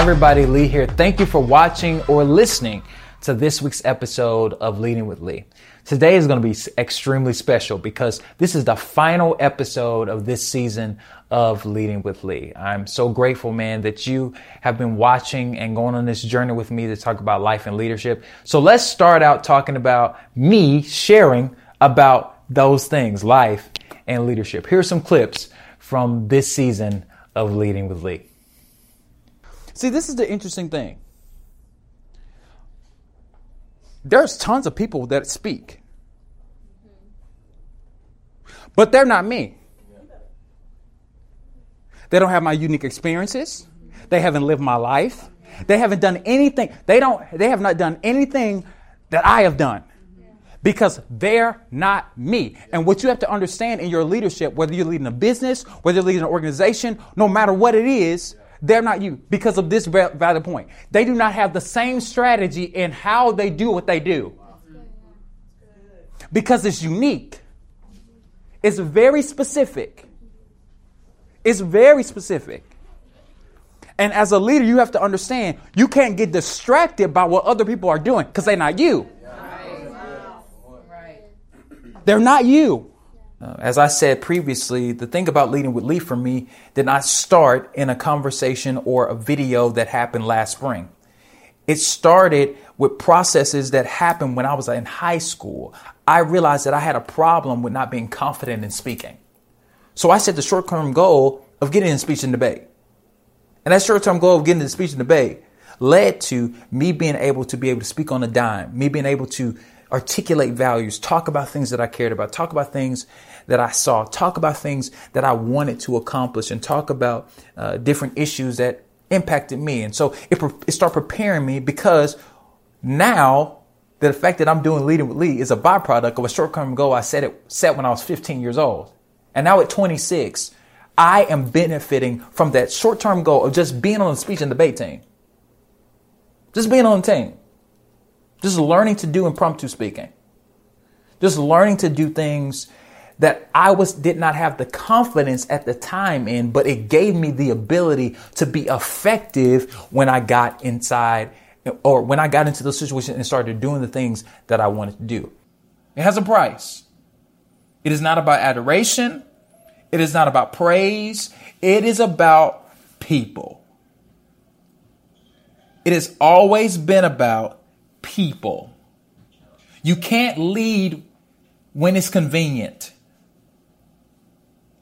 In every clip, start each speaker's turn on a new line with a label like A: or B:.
A: Everybody. Lee here. Thank you for watching or listening to this week's episode of Leading with Lee. Today is going to be extremely special because this is the final episode of this season of Leading with Lee. I'm so grateful, man, that you have been watching and going on this journey with me to talk about life and leadership. So let's start out talking about me sharing about those things, life and leadership. Here's some clips from this season of Leading with Lee.
B: See, this is the interesting thing. There's tons of people that speak, but they're not me. They don't have my unique experiences. They haven't lived my life. They haven't done anything. They don't. They have not done anything that I have done because they're not me. And what you have to understand in your leadership, whether you're leading a business, whether you're leading an organization, no matter what it is, they're not you because of this valid point. They do not have the same strategy in how they do what they do. Because it's unique. It's very specific. It's very specific. And as a leader, you have to understand you can't get distracted by what other people are doing because they're not you. They're not you.
A: Uh, as I said previously, the thing about leading with Lee for me did not start in a conversation or a video that happened last spring. It started with processes that happened when I was in high school. I realized that I had a problem with not being confident in speaking. So I set the short term goal of getting in speech and debate. And that short term goal of getting in speech and debate led to me being able to be able to speak on a dime, me being able to articulate values, talk about things that I cared about, talk about things that I saw, talk about things that I wanted to accomplish, and talk about uh, different issues that impacted me. And so it, it started preparing me because now the fact that I'm doing leading with Lee is a byproduct of a short term goal I set it set when I was 15 years old. And now at 26, I am benefiting from that short term goal of just being on the speech and debate team. Just being on the team. Just learning to do impromptu speaking. Just learning to do things that I was did not have the confidence at the time in, but it gave me the ability to be effective when I got inside or when I got into the situation and started doing the things that I wanted to do. It has a price. It is not about adoration. It is not about praise. It is about people. It has always been about people. You can't lead when it's convenient.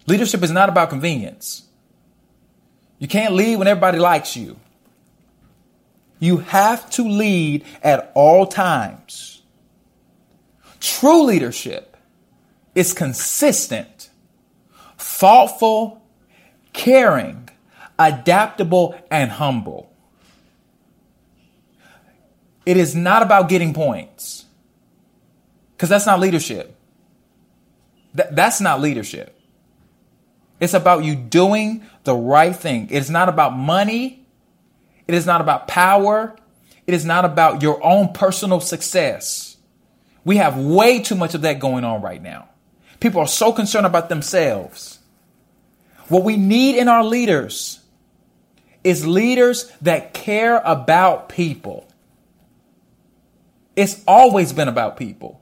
A: Leadership is not about convenience. You can't lead when everybody likes you. You have to lead at all times. True leadership is consistent, thoughtful, caring, adaptable, and humble. It is not about getting points because that's not leadership. Th- that's not leadership. It's about you doing the right thing. It is not about money. It is not about power. It is not about your own personal success. We have way too much of that going on right now. People are so concerned about themselves. What we need in our leaders is leaders that care about people. It's always been about people.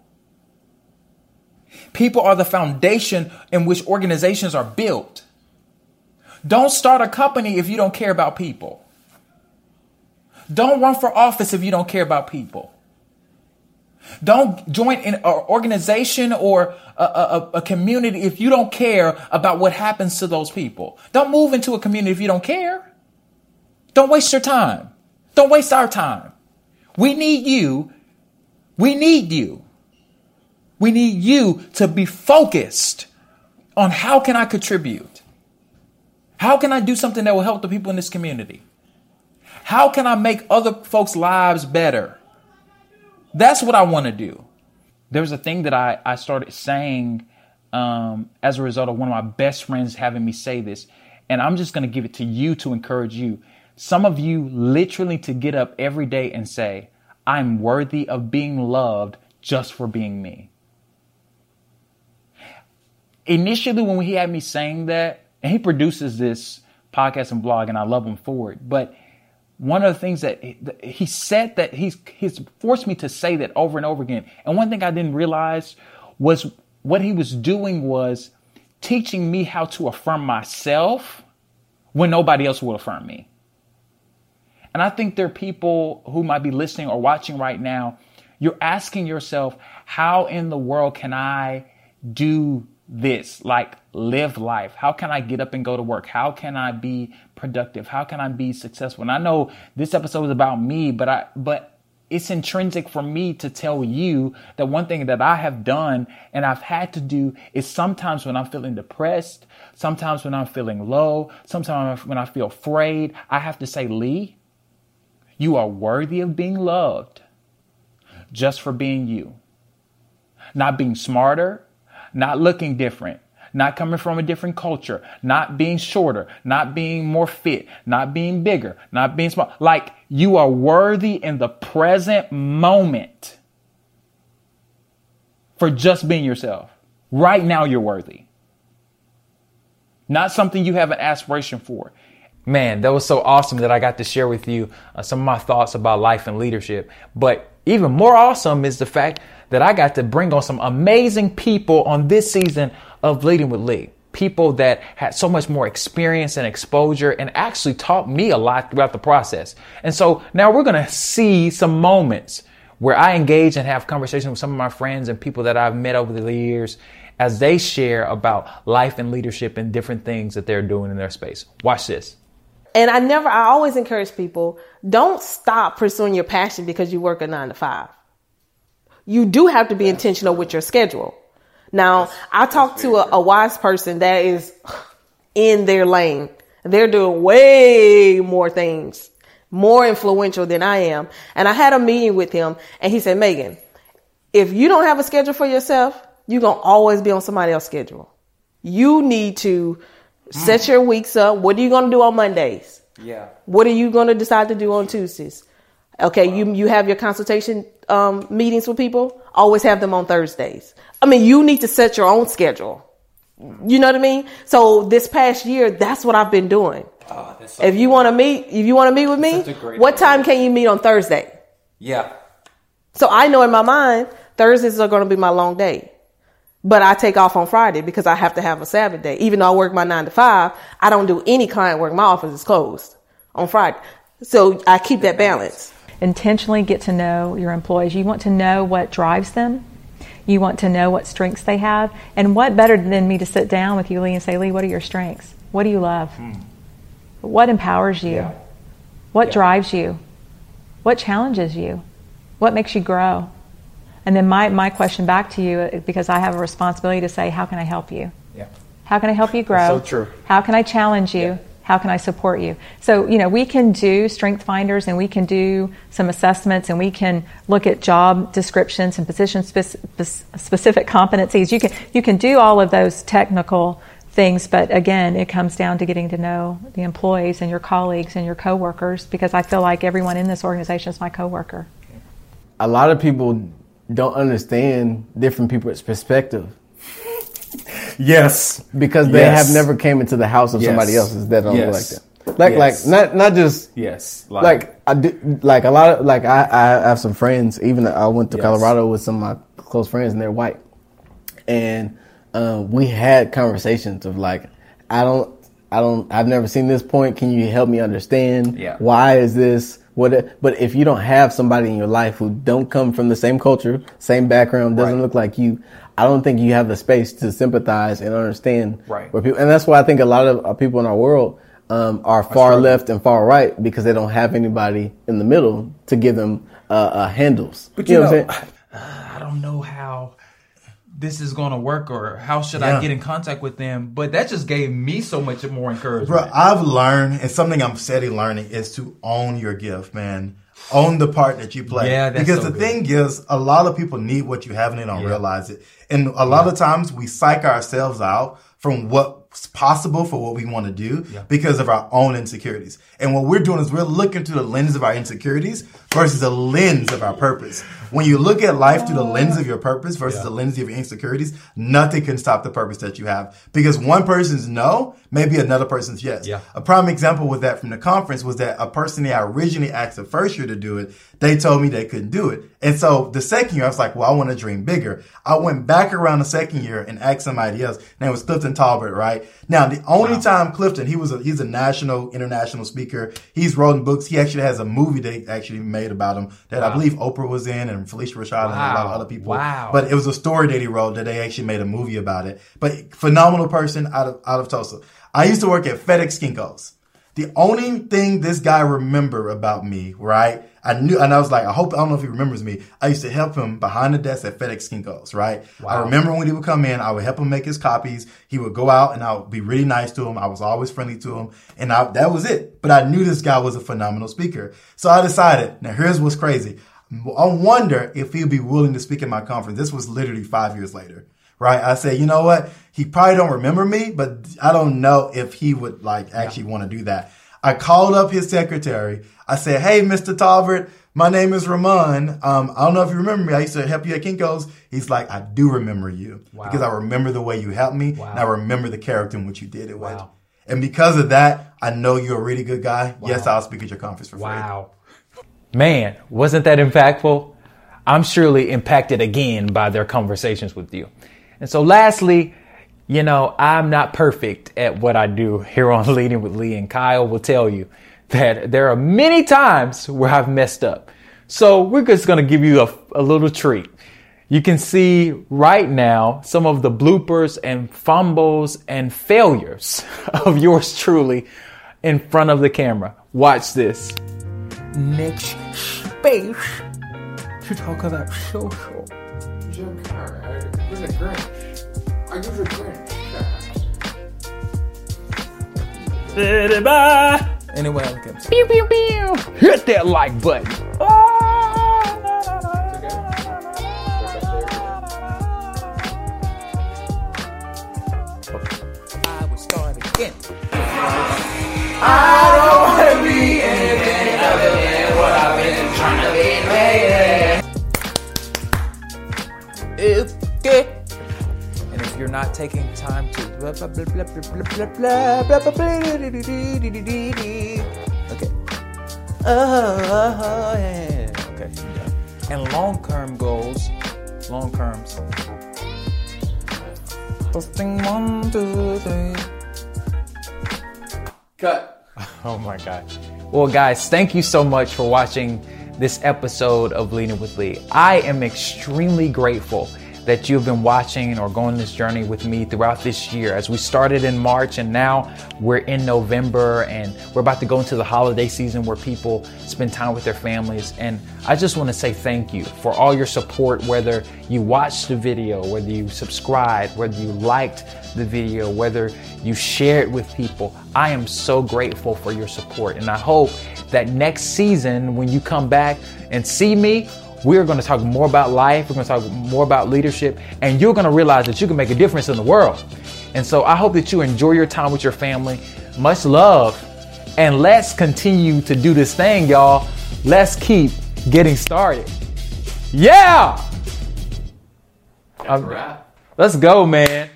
A: People are the foundation in which organizations are built. Don't start a company if you don't care about people. Don't run for office if you don't care about people. Don't join an organization or a, a, a, community if you don't care about what happens to those people. Don't move into a community if you don't care. Don't waste your time. Don't waste our time. We need you. We need you. We need you to be focused on how can I contribute? How can I do something that will help the people in this community? How can I make other folks' lives better? That's what I want to do. There's a thing that I, I started saying um, as a result of one of my best friends having me say this, and I'm just going to give it to you to encourage you. Some of you literally to get up every day and say, I'm worthy of being loved just for being me initially when he had me saying that, and he produces this podcast and blog, and I love him for it. But one of the things that he said that he's he's forced me to say that over and over again. And one thing I didn't realize was what he was doing was teaching me how to affirm myself when nobody else will affirm me. And I think there are people who might be listening or watching right now. You're asking yourself, how in the world can I do this? Like live life? How can I get up and go to work? How can I be productive? How can I be successful? And I know this episode is about me, but I, but it's intrinsic for me to tell you that one thing that I have done and I've had to do is sometimes when I'm feeling depressed, sometimes when I'm feeling low, sometimes when I feel afraid, I have to say, Lee, you are worthy of being loved just for being you. Not being smarter, not looking different, not coming from a different culture, not being shorter, not being more fit, not being bigger, not being small. Like you are worthy in the present moment for just being yourself. Right now, you're worthy. Not something you have an aspiration for. Man, that was so awesome that I got to share with you uh, some of my thoughts about life and leadership. But even more awesome is the fact that I got to bring on some amazing people on this season of Leading with Lee. People that had so much more experience and exposure and actually taught me a lot throughout the process. And so now we're going to see some moments where I engage and have conversations with some of my friends and people that I've met over the years as they share about life and leadership and different things that they're doing in their space. Watch this.
C: And I never, I always encourage people, don't stop pursuing your passion because you work a nine to five. You do have to be intentional with your schedule. Now, I talked to a, a wise person that is in their lane. They're doing way more things, more influential than I am. And I had a meeting with him and he said, Megan, if you don't have a schedule for yourself, you're going to always be on somebody else's schedule. You need to Set your weeks up. What are you going to do on Mondays?
A: Yeah.
C: What are you going to decide to do on Tuesdays? Okay, wow. you you have your consultation um, meetings with people. Always have them on Thursdays. I mean, you need to set your own schedule. You know what I mean? So this past year, that's what I've been doing. Oh, so if you want to meet, if you want to meet with me, what time can you meet on Thursday?
A: Yeah.
C: So I know in my mind Thursdays are going to be my long day. But I take off on Friday because I have to have a Sabbath day. Even though I work my nine to five, I don't do any client work. My office is closed on Friday. So I keep that balance.
D: Intentionally get to know your employees. You want to know what drives them. You want to know what strengths they have. And what better than me to sit down with you, Lee, and say, Lee, what are your strengths? What do you love? Hmm. What empowers you? Yeah. What yeah. drives you? What challenges you? What makes you grow? And then my, my question back to you, uh, because I have a responsibility to say, how can I help you?
A: Yeah.
D: How can I help you grow?
A: That's so true.
D: How can I challenge you? Yeah. How can I support you? So, you know, we can do strength finders and we can do some assessments and we can look at job descriptions and position specific competencies. You can, you can do all of those technical things, but again, it comes down to getting to know the employees and your colleagues and your coworkers because I feel like everyone in this organization is my coworker.
E: A lot of people don't understand different people's perspective.
A: yes,
E: because they yes. have never came into the house of yes. somebody else's that don't yes. look like them. Like, yes. like not not just
A: yes,
E: like, like, I do, like a lot of like I I have some friends. Even I went to Colorado with some of my close friends, and they're white, and um, we had conversations of like I don't I don't I've never seen this point. Can you help me understand?
A: Yeah.
E: Why is this? What, but if you don't have somebody in your life who don't come from the same culture, same background, doesn't right. look like you, I don't think you have the space to sympathize and understand.
A: Right.
E: Where people, and that's why I think a lot of uh, people in our world um, are far left and far right because they don't have anybody in the middle to give them uh, uh, handles.
A: But you, you know, know I don't know how this is going to work or how should yeah. I get in contact with them? But that just gave me so much more encouragement.
F: Bro, I've learned, and something I'm steady learning is to own your gift, man. Own the part that you play.
A: Yeah,
F: because
A: so
F: the good. thing is, a lot of people need what you have and they don't yeah. realize it. And a lot yeah. of times we psych ourselves out from what's possible for what we want to do yeah. because of our own insecurities. And what we're doing is we're looking through the lens of our insecurities versus the lens of our purpose. When you look at life through the lens of your purpose versus the lens of your insecurities, nothing can stop the purpose that you have. Because one person's no may be another person's yes.
A: Yeah.
F: A prime example with that from the conference was that a person that I originally asked the first year to do it, they told me they couldn't do it. And so the second year, I was like, well, I want to dream bigger. I went back around the second year and asked somebody else. Name it was Clifton Taulbert, right? Now, the only time Clifton, he was a, he's a national, international speaker. He's written books. He actually has a movie they actually made about him that I believe Oprah was in and Phylicia Rashad and a lot of other people.
A: Wow.
F: But it was a story that he wrote that they actually made a movie about it. But phenomenal person out of, out of Tulsa. I used to work at FedEx Kinkos. The only thing this guy remember about me, right? I knew, and I was like, I hope, I don't know if he remembers me. I used to help him behind the desk at FedEx Kinkos, right? I remember when he would come in, I would help him make his copies. He would go out and I would be really nice to him. I was always friendly to him. And I, that was it. But I knew this guy was a phenomenal speaker. So I decided, now here's what's crazy. I wonder if he'd be willing to speak at my conference. This was literally five years later, right? I said, you know what? He probably don't remember me, but I don't know if he would like actually want to do that. I called up his secretary. I said, hey, Mr. Taulbert, my name is Ramon. Um, I don't know if you remember me. I used to help you at Kinko's. He's like, I do remember you because I remember the way you helped me. And I remember the character in which you did it with.
A: Wow.
F: And because of that, I know you're a really good guy. Yes, I'll speak at your conference for free.
A: Wow. Man, wasn't that impactful? I'm surely impacted again by their conversations with you. And so, lastly, you know, I'm not perfect at what I do here on Leading with Lee, and Kyle will tell you that there are many times where I've messed up. So, we're just going to give you a, a little treat. You can see right now some of the bloopers and fumbles and failures of yours truly in front of the camera. Watch this next space to talk about social. Grinch. Are you the Grinch?
G: Anyway, I'm
A: Pew pew pew. Hit that like button.
G: I again. I dee, dee, dee. Okay. Oh, yeah. Okay. And long term goals, long terms. Testing one, two, three.
A: Cut. Oh my gosh. Well, guys, thank you so much for watching this episode of Leading with Lee. I am extremely grateful that you've been watching or going this journey with me throughout this year as we started in March and now we're in November and we're about to go into the holiday season where people spend time with their families. And I just want to say thank you for all your support, whether you watched the video, whether you subscribed, whether you liked the video, whether you share it with people. I am so grateful for your support. And I hope that next season, when you come back and see me, we're going to talk more about life. We're going to talk more about leadership. And you're going to realize that you can make a difference in the world. And so I hope that you enjoy your time with your family. Much love. And let's continue to do this thing, y'all. Let's keep getting started. Yeah! Um, let's go, man.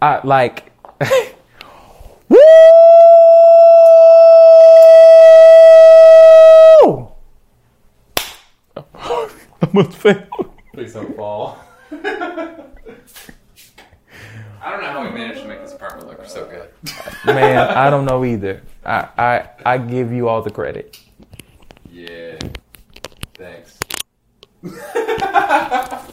A: I like. I.
C: Please don't fall. I don't know how we managed to make this apartment look so good.
A: Man, I don't know either. I, I I give you all the credit.
C: Yeah. Thanks.